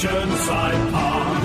Chirnside Park.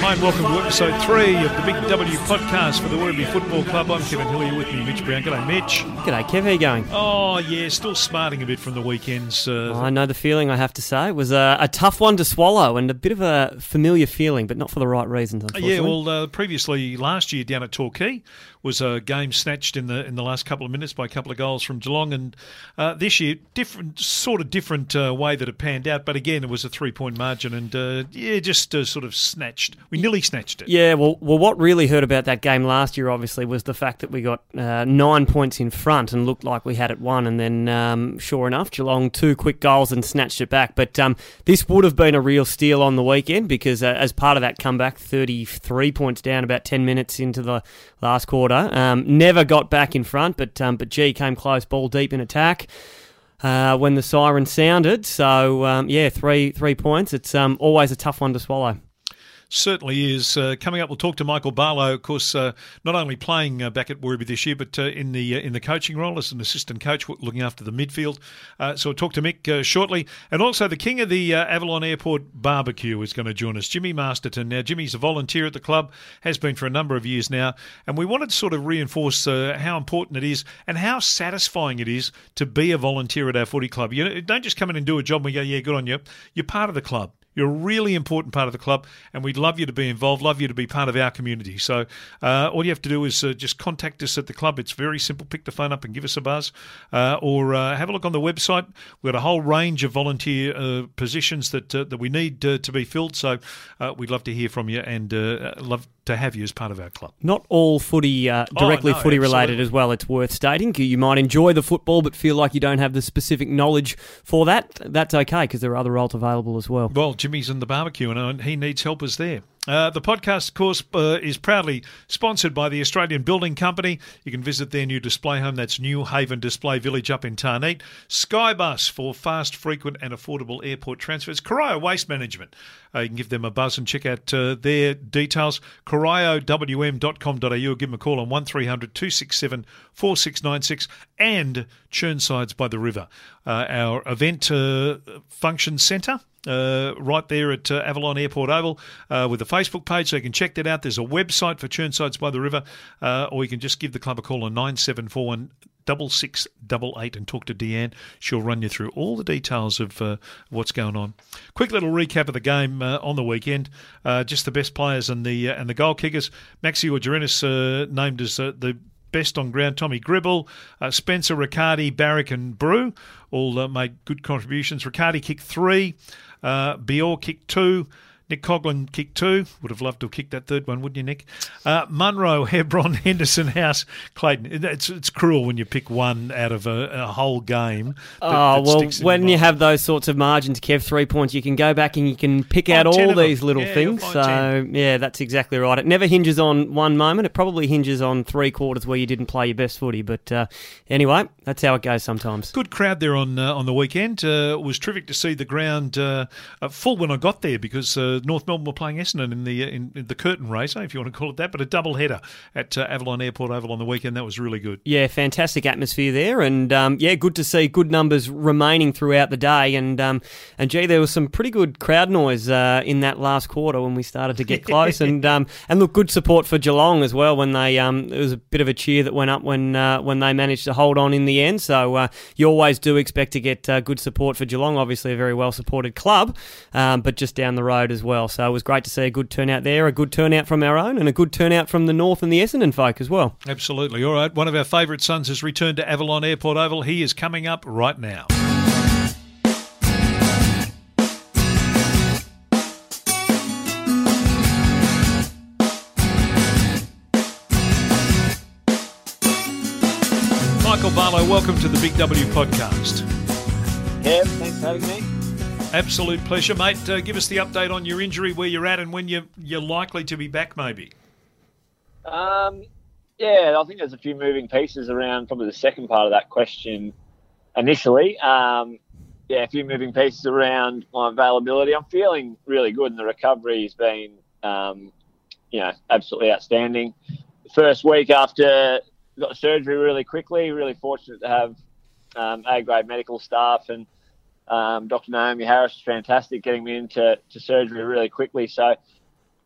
Hi and welcome to episode three of the Big W podcast for the Werribee Football Club. I'm Kevin Hillier with me, Mitch Brown. G'day, Mitch. G'day, Kev. How you going? Oh, yeah, still smarting a bit from the weekends. Uh, I know the feeling, I have to say. It was a, a tough one to swallow and a bit of a familiar feeling, but not for the right reasons, unfortunately. yeah, well, uh, previously last year down at Torquay was a game snatched in the in the last couple of minutes by a couple of goals from Geelong, and uh, this year different, sort of different uh, way that it panned out. But again, it was a three point margin, and uh, yeah, just uh, sort of snatched. We nearly snatched it. Yeah, well, well, what really hurt about that game last year, obviously, was the fact that we got uh, nine points in front and looked like we had it won, and then, um, sure enough, Geelong two quick goals and snatched it back. But um, this would have been a real steal on the weekend because, uh, as part of that comeback, thirty-three points down, about ten minutes into the last quarter, um, never got back in front, but um, but G came close, ball deep in attack. Uh, when the siren sounded, so um, yeah, three three points. It's um, always a tough one to swallow. Certainly is. Uh, coming up, we'll talk to Michael Barlow, of course, uh, not only playing uh, back at Werribee this year, but uh, in the uh, in the coaching role as an assistant coach, looking after the midfield. Uh, so we'll talk to Mick shortly. And also, the king of the Avalon Airport barbecue is going to join us, Jimmy Masterton. Now, Jimmy's a volunteer at the club, has been for a number of years now, and we wanted to sort of reinforce how important it is and how satisfying it is to be a volunteer at our footy club. You know, don't just come in and do a job and we go, yeah, good on you. You're part of the club. You're a really important part of the club, and we'd love you to be involved, love you to be part of our community. So, uh, all you have to do is uh, just contact us at the club. It's very simple. Pick the phone up and give us a buzz, uh, or uh, have a look on the website. We've got a whole range of volunteer uh, positions that uh, that we need to be filled. So, we'd love to hear from you and love to have you as part of our club. Not all footy uh, directly oh, no, footy related as well. It's worth stating. You might enjoy the football, but feel like you don't have the specific knowledge for that. That's okay because there are other roles available as well. Well, Jimmy's in the barbecue, and he needs helpers there. Uh, the podcast, course, uh, is proudly sponsored by the Australian Building Company. You can visit their new display home. That's New Haven Display Village up in Tarneet. Skybus for fast, frequent, and affordable airport transfers. Corio Waste Management. Uh, you can give them a buzz and check out uh, their details. CorioWM.com.au. Or give them a call on 1300 267 4696 and Chirnsides by the River. Uh, our event uh, function centre uh, right there at uh, Avalon Airport Oval uh, with a Facebook page, so you can check that out. There's a website for Chirnsides by the River, uh, or you can just give the club a call on 9741 double six double eight and talk to Deanne. She'll run you through all the details of uh, what's going on. Quick little recap of the game uh, on the weekend. Uh, just the best players and the uh, and the goal kickers. Maxi Orgerinis uh, named as the best on ground. Tommy Gribble, Spencer Riccardi, Barrick, and Brew all made good contributions. Riccardi kicked three, uh, Bior kicked two. Nick Coughlin kicked two. Would have loved to have kicked that third one, wouldn't you, Nick? Uh, Munro, Hebron, Henderson, House, Clayton. It's it's cruel when you pick one out of a, a whole game. That, Oh that well, when you have those sorts of margins, Kev, three points, you can go back and you can pick out all these little Yeah, things. So find yeah, that's exactly right. It never hinges on one moment. It probably hinges on three quarters where you didn't play your best footy. But uh, anyway, that's how it goes sometimes. Good crowd there on uh, on the weekend. Uh, it was terrific to see the ground uh, full when I got there because uh, North Melbourne were playing Essendon in the uh, in, in the curtain race, eh, if you want to call it that, but a double header at uh, Avalon Airport Oval on the weekend. That was really good. Yeah, fantastic atmosphere there, and um, yeah, good to see good numbers remaining throughout the day. And um, and gee, there was some pretty good crowd noise uh, in that last quarter when we started to get close. and um, and look, good support for Geelong as well when they um, there was a bit of a cheer that went up when uh, when they managed to hold on in the end. So uh, you always do expect to get uh, good support for Geelong. Obviously, a very well supported club, um, but just down the road as well. So it was great to see a good turnout there, a good turnout from our own, and a good turnout from the North and the Essendon folk as well. Absolutely. All right. One of our favourite sons has returned to Avalon Airport Oval. He is coming up right now. Michael Barlow, welcome to the Big W podcast. Yeah, thanks for having me. Absolute pleasure, mate. Uh, give us the update on your injury, where you're at, and when you're, you're likely to be back, maybe. Um, yeah, I think there's a few moving pieces around probably the second part of that question initially. Um, yeah, a few moving pieces around my availability. I'm feeling really good, and the recovery has been, um, you know, absolutely outstanding. The first week after got surgery really quickly, really fortunate to have um, A grade medical staff and Um, Dr. Naomi Harris was fantastic, getting me into to surgery really quickly. So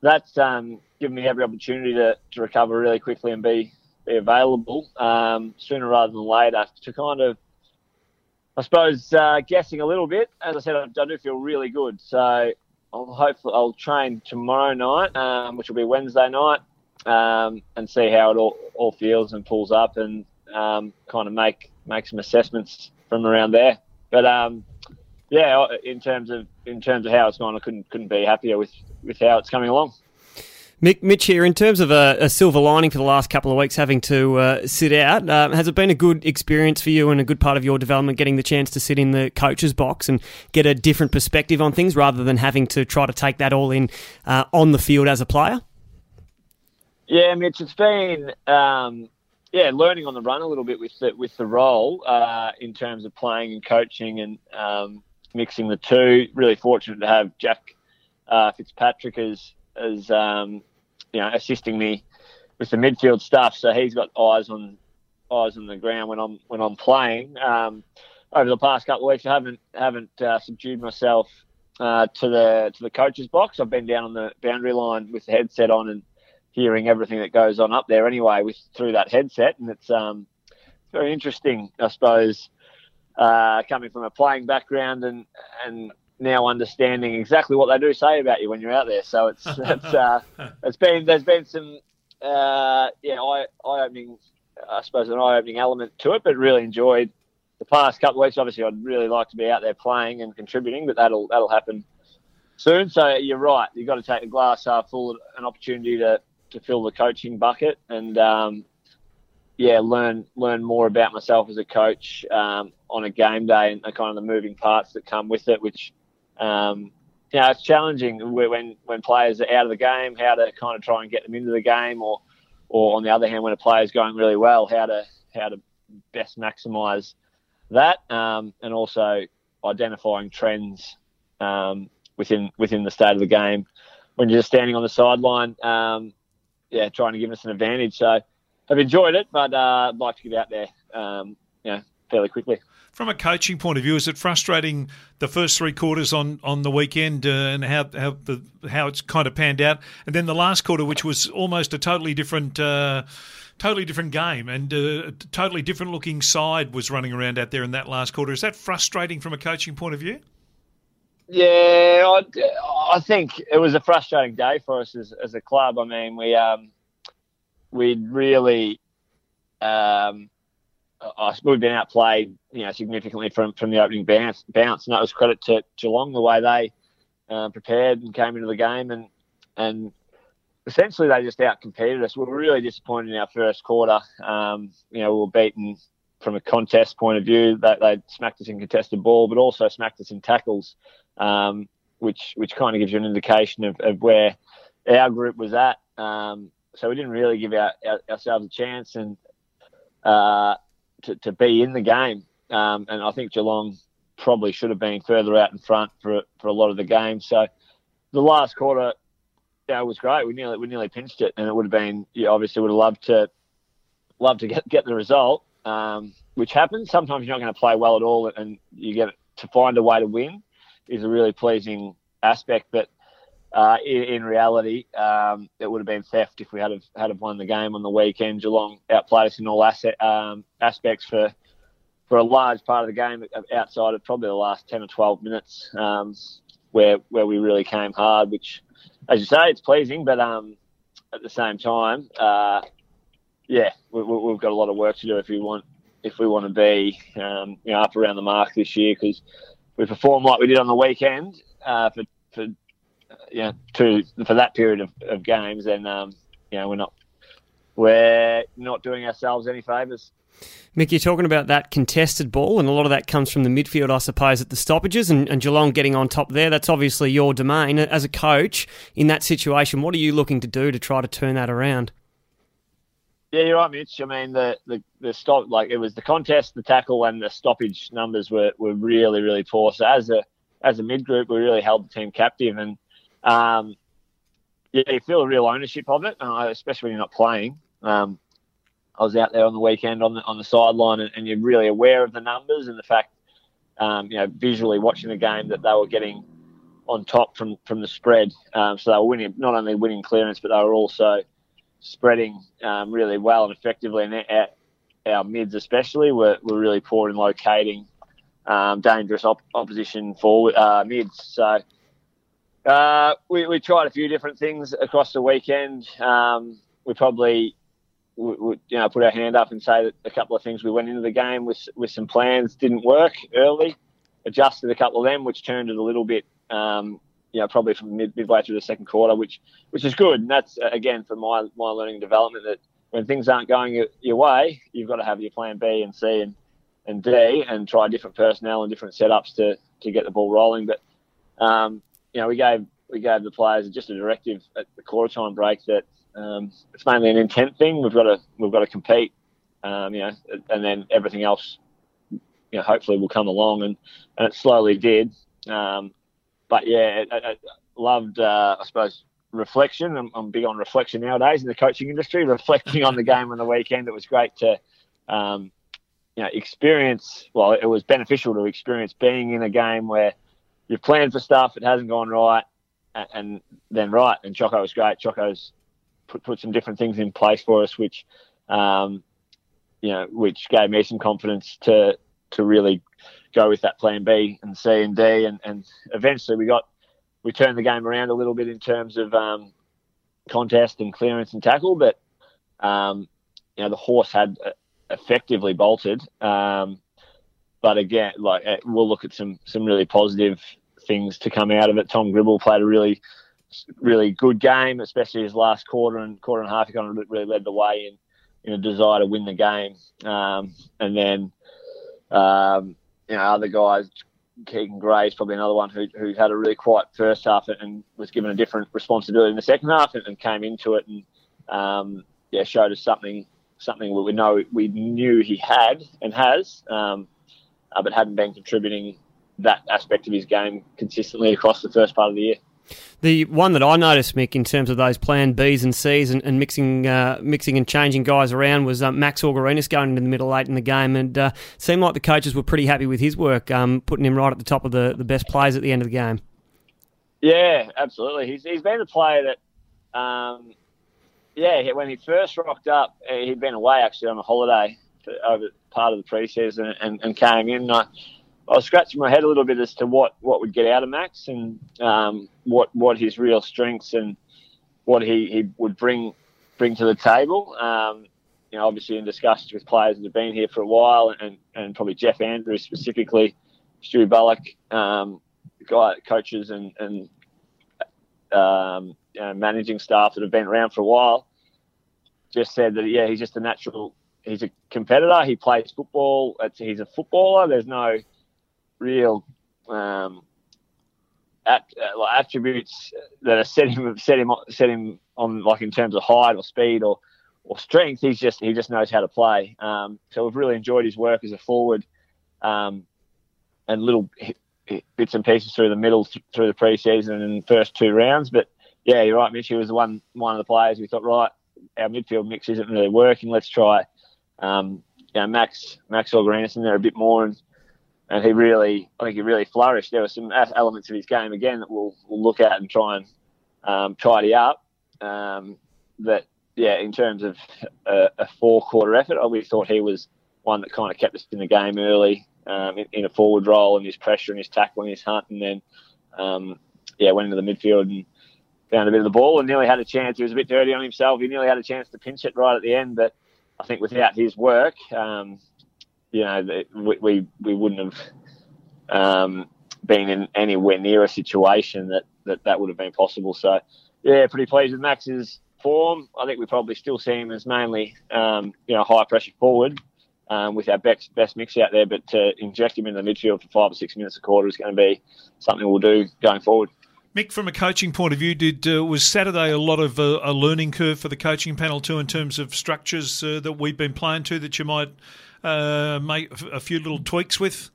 that's um, given me every opportunity to, to recover really quickly and be be available um, sooner rather than later to kind of, I suppose, uh, guessing a little bit. As I said, I, I, do feel really good. So I'll hopefully I'll train tomorrow night, um, which will be Wednesday night, um, and see how it all, all feels and pulls up, and um, kind of make make some assessments from around there. But yeah, in terms of in terms of how it's gone, I couldn't couldn't be happier with with how it's coming along. Mick, Mitch here, in terms of a, a, silver lining for the last couple of weeks having to uh, sit out, uh, has it been a good experience for you and a good part of your development getting the chance to sit in the coach's box and get a different perspective on things rather than having to try to take that all in uh, on the field as a player? Yeah, Mitch, it's been um, yeah learning on the run a little bit with the, with the role uh, in terms of playing and coaching and um, mixing the two. Really fortunate to have Jack uh, Fitzpatrick as as um, you know assisting me with the midfield stuff. So he's got eyes on eyes on the ground when I'm when I'm playing. Um, over the past couple of weeks, I haven't haven't uh, subdued myself uh, to the to the coach's box. I've been down on the boundary line with the headset on and hearing everything that goes on up there anyway with through that headset, and it's um, very interesting, I suppose, uh, coming from a playing background and and now understanding exactly what they do say about you when you're out there. So it's it's uh, it's been there's been some uh, yeah eye eye opening I suppose an eye opening element to it, but really enjoyed the past couple of weeks. Obviously, I'd really like to be out there playing and contributing, but that'll that'll happen soon. So you're right, you've got to take the glass half full, an opportunity to to fill the coaching bucket and. Um, yeah, learn learn more about myself as a coach um, on a game day and kind of the moving parts that come with it, which um, you know, it's challenging when when players are out of the game, how to kind of try and get them into the game, or or on the other hand, when a player is going really well, how to how to best maximise that, um, and also identifying trends um, within within the state of the game when you're just standing on the sideline. Um, yeah, trying to give us an advantage. So I've enjoyed it, but uh, I'd like to get out there, um, you know, fairly quickly. From a coaching point of view, is it frustrating the first three quarters on, on the weekend uh, and how how the how it's kind of panned out, and then the last quarter, which was almost a totally different. Uh, totally different game and uh, a totally different looking side was running around out there in that last quarter. Is that frustrating from a coaching point of view? Yeah, I, I think it was a frustrating day for us as, as a club. I mean, we um, we'd really um, I, we've been outplayed, you know, significantly from, from the opening bounce, bounce, and that was credit to Geelong the way they uh, prepared and came into the game, and and essentially they just outcompeted us. We were really disappointed in our first quarter. Um, you know, we were beaten from a contest point of view. They, they smacked us in contested ball, but also smacked us in tackles, um, which which kind of gives you an indication of, of where our group was at. Um, so we didn't really give our, our, ourselves a chance, and uh, to, to be in the game. Um, and I think Geelong probably should have been further out in front for for a lot of the game. So the last quarter, yeah, was great. We nearly we nearly pinched it, and it would have been yeah, obviously would have loved to love to get get the result, um, which happens. Sometimes you're not going to play well at all, and you get to find a way to win is a really pleasing aspect. But uh, in, in, reality, um, it would have been theft if we had have, had have won the game on the weekend. Geelong outplayed us in all asset, um, aspects for for a large part of the game outside of probably the last 10 or 12 minutes um, where where we really came hard, which, as you say, it's pleasing, but um, at the same time, uh, yeah, we, have got a lot of work to do if we want if we want to be um, you know up around the mark this year because we performed like we did on the weekend uh, for for you know, to for that period of, of games, then um, you know we're not we're not doing ourselves any favours. Mick, you're talking about that contested ball, and a lot of that comes from the midfield, I suppose, at the stoppages, and, and, Geelong getting on top there. That's obviously your domain. As a coach in that situation, what are you looking to do to try to turn that around? Yeah, you're right, Mitch. I mean, the, the, the stop, like it was the contest, the tackle, and the stoppage numbers were, were really, really poor. So as a as a mid group, we really held the team captive, and um, yeah, you feel a real ownership of it, uh, especially when you're not playing. Um, I was out there on the weekend on the on the sideline, and, and, you're really aware of the numbers and the fact um, you know, visually watching the game that they were getting on top from from the spread. Um, so they were winning, not only winning clearance, but they were also spreading um, really well and effectively. And our, our mids, especially, were, were really poor in locating um, dangerous op- opposition forward uh, mids. So uh, we, we tried a few different things across the weekend. Um, we probably you know put our hand up and say that a couple of things we went into the game with with some plans didn't work early. Adjusted a couple of them, which turned it a little bit. Um, you know, probably from mid, midway through the second quarter, which which is good. And that's uh, again for my my learning development that when things aren't going your, your way, you've got to have your plan B and C and and D and try different personnel and different setups to to get the ball rolling. But um, you know, we gave we gave the players just a directive at the quarter time break that um, it's mainly an intent thing. We've got to we've got to compete, um, you know, and then everything else, you know, hopefully will come along, and, and it slowly did. Um, but yeah, I, I loved, uh, I suppose, reflection. I'm, I'm, big on reflection nowadays in the coaching industry. Reflecting on the game on the weekend, it was great to, um, you know, experience. Well, it was beneficial to experience being in a game where you've planned for stuff, it hasn't gone right, and, and then right. And Choco was great. Choco's put, put some different things in place for us, which, um, you know, which gave me some confidence to to really go with that plan B and C and D, and, and eventually we got we turned the game around a little bit in terms of um, contest and clearance and tackle, but um, you know the horse had uh, effectively bolted. Um, but again, like uh, we'll look at some some really positive things to come out of it. Tom Gribble played a really really good game, especially his last quarter and quarter and a half. He kind of really led the way in in a desire to win the game, um, and then um, you know, other guys, Keegan Gray is probably another one who, who had a really quiet first half and was given a different responsibility in the second half and, and came into it and um, yeah showed us something something we know we knew he had and has, um, uh, but hadn't been contributing that aspect of his game consistently across the first part of the year. The one that I noticed, Mick, in terms of those plan Bs and Cs and, and mixing uh, mixing and changing guys around was uh, Max Orgarinas going into the middle late in the game and uh, seemed like the coaches were pretty happy with his work, um, putting him right at the top of the, the best players at the end of the game. Yeah, absolutely. He's, he's been a player that, um, yeah, when he first rocked up, he'd been away actually on a holiday for, over part of the preseason and, and came in. I, I was scratching my head a little bit as to what, what would get out of Max and um, what what his real strengths and what he, he would bring bring to the table. Um, you know, obviously in discussions with players that have been here for a while, and, and probably Jeff Andrews specifically, Stu Bullock, um, guy coaches and and um, you know, managing staff that have been around for a while, just said that yeah, he's just a natural. He's a competitor. He plays football. It's, he's a footballer. There's no real um, at, uh, attributes that are set him set him set him on like in terms of height or speed or or strength. He's just he just knows how to play. Um, so we've really enjoyed his work as a forward, um, and little bits and pieces through the middle th- through the preseason and first two rounds. But yeah, you're right, Mitch. He was the one one of the players we thought right. Our midfield mix isn't really working. Let's try, um, you know, Max Max Orgarinas in there a bit more and and he really, I think he really flourished. There were some elements of his game again that we'll, we'll look at and try and um, tidy up. Um, that yeah, in terms of a, a four quarter effort, we thought he was one that kind of kept us in the game early um, in, in, a forward role and his pressure and his tackle and his hunt, and then um, yeah, went into the midfield and found a bit of the ball and nearly had a chance. He was a bit dirty on himself. He nearly had a chance to pinch it right at the end, but I think without his work, um, you know, we, we, we wouldn't have um, been in anywhere near a situation that, that that would have been possible. So, yeah, pretty pleased with Max's form. I think we probably still see him as mainly, um, you know, high pressure forward um, with our best, best mix out there. But to inject him in the midfield for five or six minutes a quarter is going to be something we'll do going forward. Mick, from a coaching point of view, did uh, was Saturday a lot of uh, a learning curve for the coaching panel too, in terms of structures uh, that we've been playing to that you might uh, make a few little tweaks with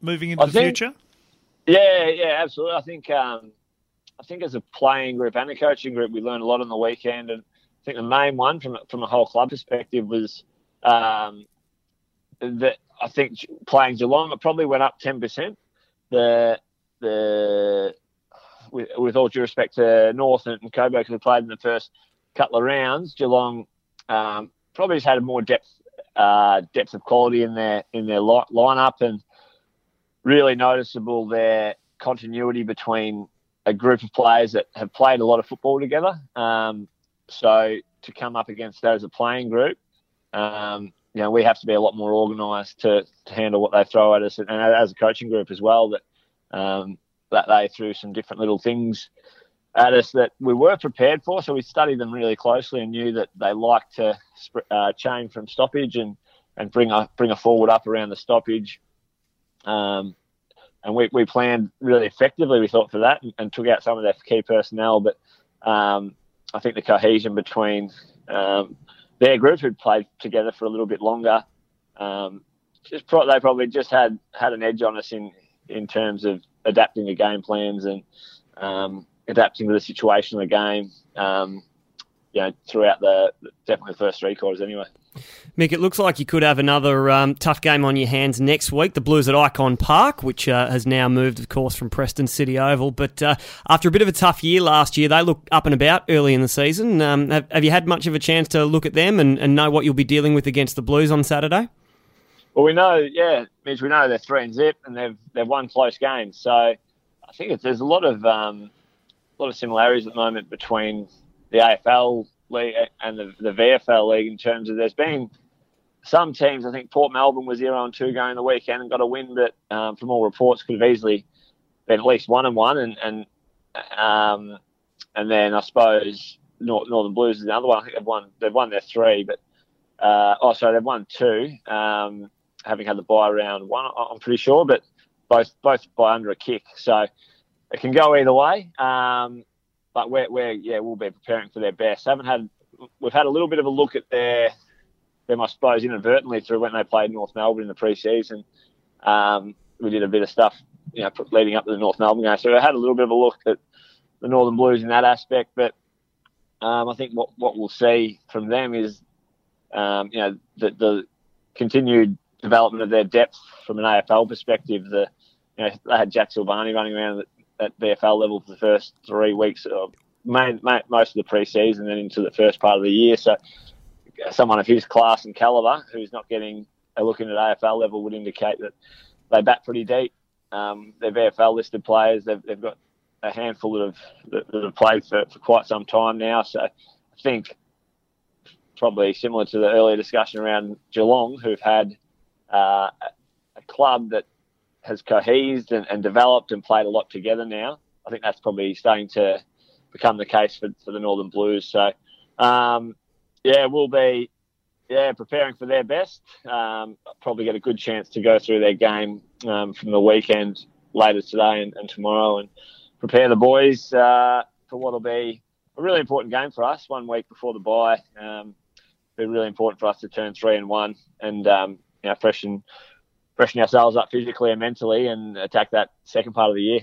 moving into I the think, future? Yeah, yeah, absolutely. I think um, I think as a playing group and a coaching group, we learned a lot on the weekend, and I think the main one from from a whole club perspective was um, that I think playing Geelong, it probably went up ten percent. The the with, with all due respect to North and Coburg who played in the first couple of rounds, Geelong um, probably just had a more depth uh, depth of quality in their in their li- lineup and really noticeable their continuity between a group of players that have played a lot of football together. Um, so to come up against that as a playing group, um, you know, we have to be a lot more organised to, to handle what they throw at us, and as a coaching group as well. That um, that they threw some different little things at us that we were prepared for. So we studied them really closely and knew that they like to uh, chain from stoppage and, and bring a bring a forward up around the stoppage. Um, and we, we planned really effectively, we thought, for that and, and took out some of their key personnel. But um, I think the cohesion between um, their group who'd played together for a little bit longer, um, just pro- they probably just had, had an edge on us in, in terms of adapting the game plans and um, adapting to the situation of the game. You know, throughout the definitely the first three quarters, anyway. Mick, it looks like you could have another um, tough game on your hands next week. The Blues at Ikon Park, which uh, has now moved, of course, from Preston City Oval. But uh, after a bit of a tough year last year, they look up and about early in the season. Um, have, have, you had much of a chance to look at them and, and, know what you'll be dealing with against the Blues on Saturday? Well, we know, yeah, Mitch, we know they're three and zip, and they've they've won close games. So I think there's a lot of um, a lot of similarities at the moment between the AFL league and the, the VFL league in terms of there's been some teams. I think Port Melbourne was zero and two going the weekend and got a win that, um, from all reports, could have easily been at least one and one, and and um, and then I suppose Northern Blues is another one. I think they've won they've won their three, but uh, oh, sorry, they've won two. Um, having had the bye round one, I'm pretty sure, but both both by under a kick. So it can go either way. Um, but we're, we're yeah we'll be preparing for their best. Haven't had we've had a little bit of a look at their them I suppose inadvertently through when they played North Melbourne in the preseason. Um, we did a bit of stuff you know leading up to the North Melbourne game, so I had a little bit of a look at the Northern Blues in that aspect. But um, I think what what we'll see from them is um, you know the, the continued development of their depth from an AFL perspective. The you know, they had Jack Silvagni running around at, VFL level for the first three weeks of main, most of the preseason, then into the first part of the year. So someone of his class and caliber who's not getting a look in at AFL level would indicate that they bat pretty deep. Um, they're VFL listed players. They've, they've got a handful of that, that have played for, for quite some time now. So I think probably similar to the earlier discussion around Geelong, who've had uh, a club that has cohesed and, and, developed and played a lot together now. I think that's probably starting to become the case for, for the Northern Blues. So, um, yeah, we'll be yeah preparing for their best. Um, probably get a good chance to go through their game um, from the weekend later today and, and tomorrow and prepare the boys uh, for what will be a really important game for us. One week before the bye, um, be really important for us to turn three and one and um, you know, freshen freshen ourselves up physically and mentally and attack that second part of the year.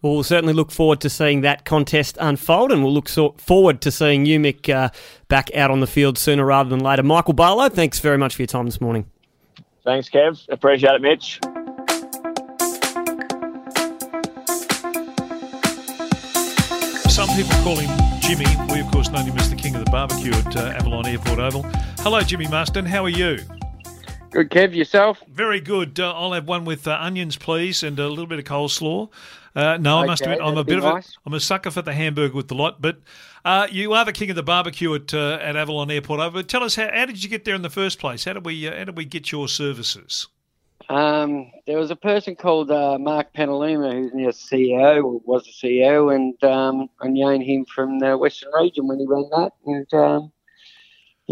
Well, we'll certainly look forward to seeing that contest unfold, and we'll look so- forward to seeing you, Mick, uh, back out on the field sooner rather than later. Michael Barlow, thanks very much for your time this morning. Thanks, Kev. Appreciate it, Mitch. Some people call him Jimmy. We, of course, know him as the king of the barbecue at uh, Avalon Airport Oval. Hello, Jimmy Marston. How are you? Good, Kev. Yourself? Very good. Uh, I'll have one with uh, onions, please, and a little bit of coleslaw. Uh, no, okay, I must admit, I'm a bit of a, I'm a sucker for the hamburger with the lot. But uh, you are the king of the barbecue at uh, at Avalon Airport. But tell us, how, how, did you get there in the first place? How did we uh, how did we get your services? Um, there was a person called Mark Penaluma who's the CEO, or was the CEO, and um, I knew him from the Western region when he ran that, and. Um,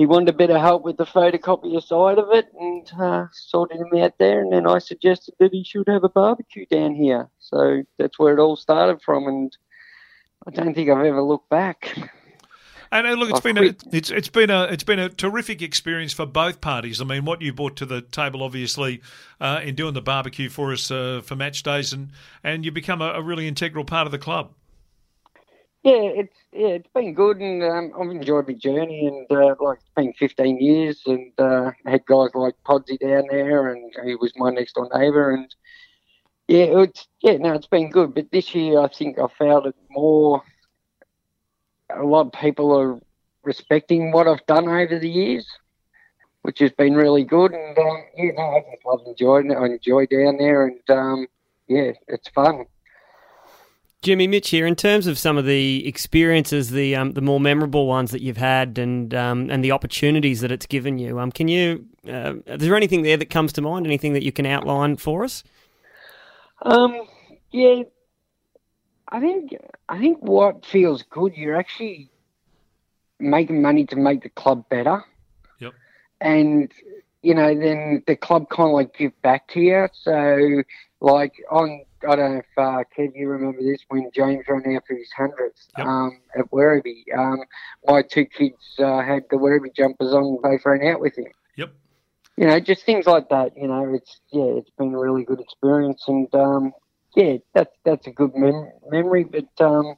he wanted a bit of help with the photocopier side of it and uh, sorted him out there. And then I suggested that he should have a barbecue down here. So that's where it all started from. And I don't think I've ever looked back. And look, it's I've been a, it's it's been a it's been a terrific experience for both parties. I mean, what you brought to the table, obviously, uh, in doing the barbecue for us uh, for match days, and and you become a, a really integral part of the club. Yeah, it's yeah, it's been good, and um, I've enjoyed my journey. And uh, like it's been 15 years, and uh, had guys like Podsy down there, and he was my next door neighbour, and yeah, it's yeah, no, it's been good. But this year, I think I found it more. A lot of people are respecting what I've done over the years, which has been really good. And um, yeah, no, I just love enjoying it. I enjoy down there, and um, yeah, it's fun. Jimmy Mitch here. In terms of some of the experiences, the um, the more memorable ones that you've had, and um, and the opportunities that it's given you, um, can you? Uh, is there anything there that comes to mind? Anything that you can outline for us? Um, yeah, I think I think what feels good, you're actually making money to make the club better. Yep. And you know, then the club kind of like give back to you. So, like on, I don't know if uh, Kev, you remember this when James ran out for his hundredth Yep. um, at Werribee. Um, my two kids uh, had the Werribee jumpers on, and both ran out with him Yep. you know, just things like that. You know, it's yeah, it's been a really good experience, and um, yeah, that's that's a good mem- memory. But um,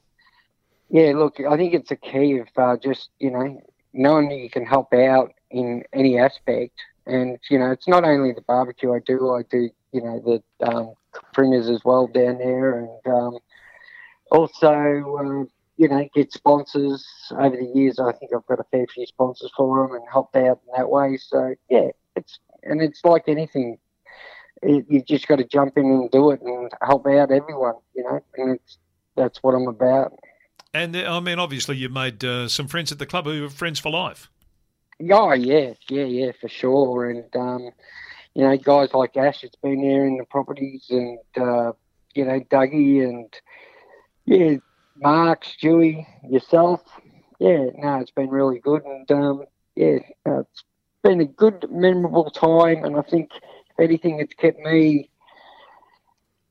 yeah, look, I think it's a key of uh, just you know knowing that you can help out in any aspect, and you know, it's not only the barbecue I do, I do you know the um, fringers as well down there, and um, also. Uh, you know, get sponsors over the years. I think I've got a fair few sponsors for them and helped out in that way. So yeah, it's and it's like anything. It, you've just got to jump in and do it and help out everyone, you know. And it's that's what I'm about. And I mean, obviously, you've made uh, some friends at the club who are friends for life. Oh yeah, yeah, yeah, for sure. And um, you know, guys like Ash that's been there in the properties, and uh, you know, Dougie, and yeah, Mark, Stewie, yourself. Yeah, no, it's been really good, and um, yeah, uh, it's been a good, memorable time. And I think if anything, it's kept me,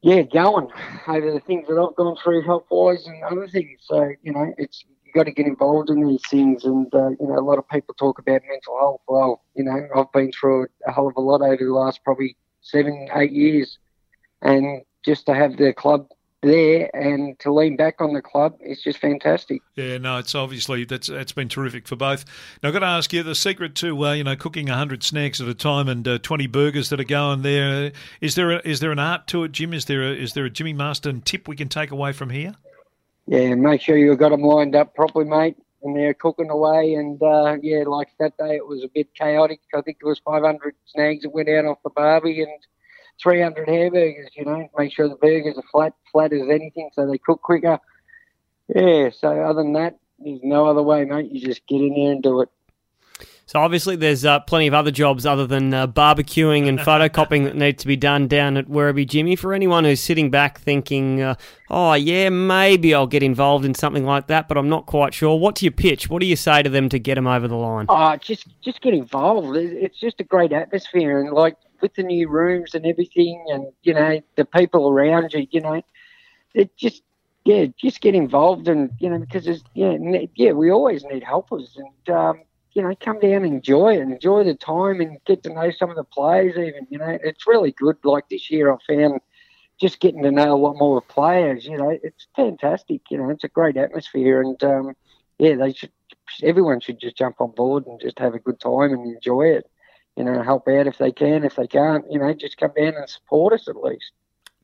yeah, going over the things that I've gone through health wise and other things. So you know, it's you got to get involved in these things, and uh, you know, a lot of people talk about mental health. Well, you know, I've been through a hell of a lot over the last probably seven, eight years, and just to have the club there and to lean back on the club is just fantastic. Yeah, no, it's obviously that's that's been terrific for both. Now, I've got to ask you the secret to uh, you know cooking hundred snacks at a time and uh, twenty burgers that are going there. Is there a, is there an art to it, Jim? Is there a, is there a Jimmy Marston tip we can take away from here? Yeah, make sure you've got them lined up properly, mate. And they're cooking away, and uh, yeah, like that day it was a bit chaotic. I think there was 500 snags that went out off the barbie, and 300 hamburgers. You know, make sure the burgers are flat, flat as anything, so they cook quicker. Yeah. So other than that, there's no other way, mate. You just get in there and do it. So obviously, there's uh, plenty of other jobs other than uh, barbecuing and photocopying that need to be done down at Werribee Jimmy. For anyone who's sitting back thinking, uh, "Oh yeah, maybe I'll get involved in something like that," but I'm not quite sure. What do you pitch? What do you say to them to get them over the line? Oh, just just get involved. It's just a great atmosphere, and like with the new rooms and everything, and you know the people around you. You know, it just yeah, just get involved, and you know because there's yeah yeah we always need helpers, and um, you know come down and enjoy it, enjoy the time, and get to know some of the players. Even you know it's really good. Like this year, I found just getting to know a lot more players. You know, it's fantastic. You know, it's a great atmosphere, and um, yeah, they should. Everyone should just jump on board and just have a good time and enjoy it. You know, help out if they can. If they can't, you know, just come down and support us at least.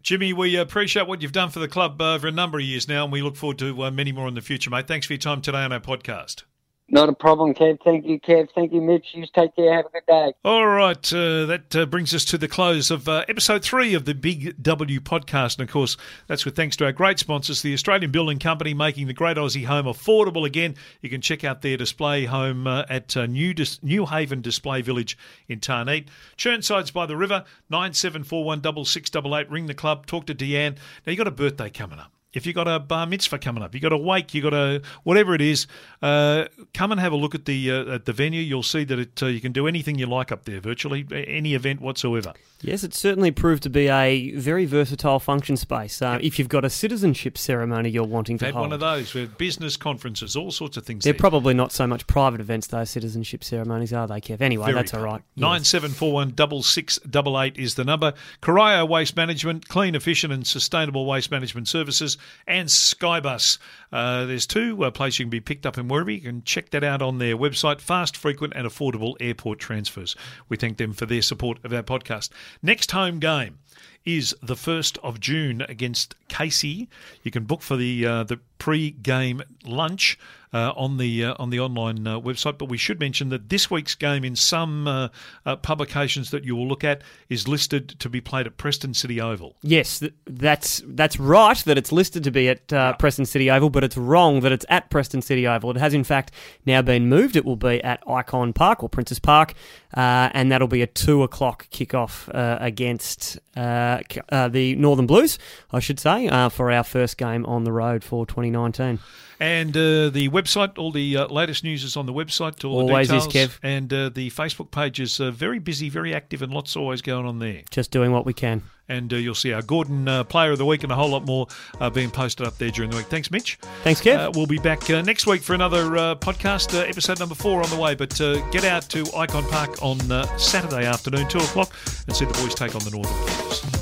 Jimmy, we appreciate what you've done for the club over a number of years now, and we look forward to uh, many more in the future, mate. Thanks for your time today on our podcast. Not a problem, Kev. Thank you, Kev. Thank you, Mitch. You take care. Have a good day. All right, uh, that uh, brings us to the close of uh, episode three of the Big W podcast. And of course, that's with thanks to our great sponsors, the Australian Building Company, making the great Aussie home affordable again. You can check out their display home uh, at uh, New, Dis- New Haven Display Village in Tarneet. Chirnside's by the river, 97416688. Ring the club, talk to Deanne. Now, you got a birthday coming up. If you've got a bar mitzvah coming up, you've got a wake, you've got a whatever it is, uh, come and have a look at the uh, at the venue. You'll see that it uh, you can do anything you like up there, virtually any event whatsoever. Yes, it certainly proved to be a very versatile function space. Uh, If you've got a citizenship ceremony you're wanting to Had hold, one of those with business conferences, all sorts of things. they're there. probably not so much private events, those citizenship ceremonies, are they, Kev? Anyway, Very that's all right. Nine seven four one double six double eight is the number. Corio Waste Management, clean, efficient, and sustainable waste management services. And Skybus. Uh, there's two uh, places you can be picked up in Werribee. You can check that out on their website. Fast, frequent, and affordable airport transfers. We thank them for their support of our podcast. Next home game is the 1st of June against Casey. You can book for the uh, the pre-game lunch uh, on the uh, on the online uh, website. But we should mention that this week's game, in some uh, uh, publications that you will look at, is listed to be played at Preston City Oval. Yes, that's that's right that it's listed to be at uh, Preston City Oval, but it's wrong that it's at Preston City Oval. It has in fact now been moved. It will be at Ikon Park or Princes Park, uh, and that'll be a two o'clock kickoff uh, against uh, uh, the Northern Blues, I should say, uh, for our first game on the road for 2019. And uh, the website, all the uh, latest news is on the website. All Always the is, details. Kev. And uh, the Facebook page is uh, very busy, very active, and lots always going on there. Just doing what we can. And uh, you'll see our Gordon uh, Player of the Week and a whole lot more uh, being posted up there during the week. Thanks, Mitch. Thanks, Kev. Uh, we'll be back uh, next week for another uh, podcast, uh, episode number four on the way. But uh, get out to Ikon Park on uh, Saturday afternoon, 2 o'clock, and see the boys take on the Northern Blues.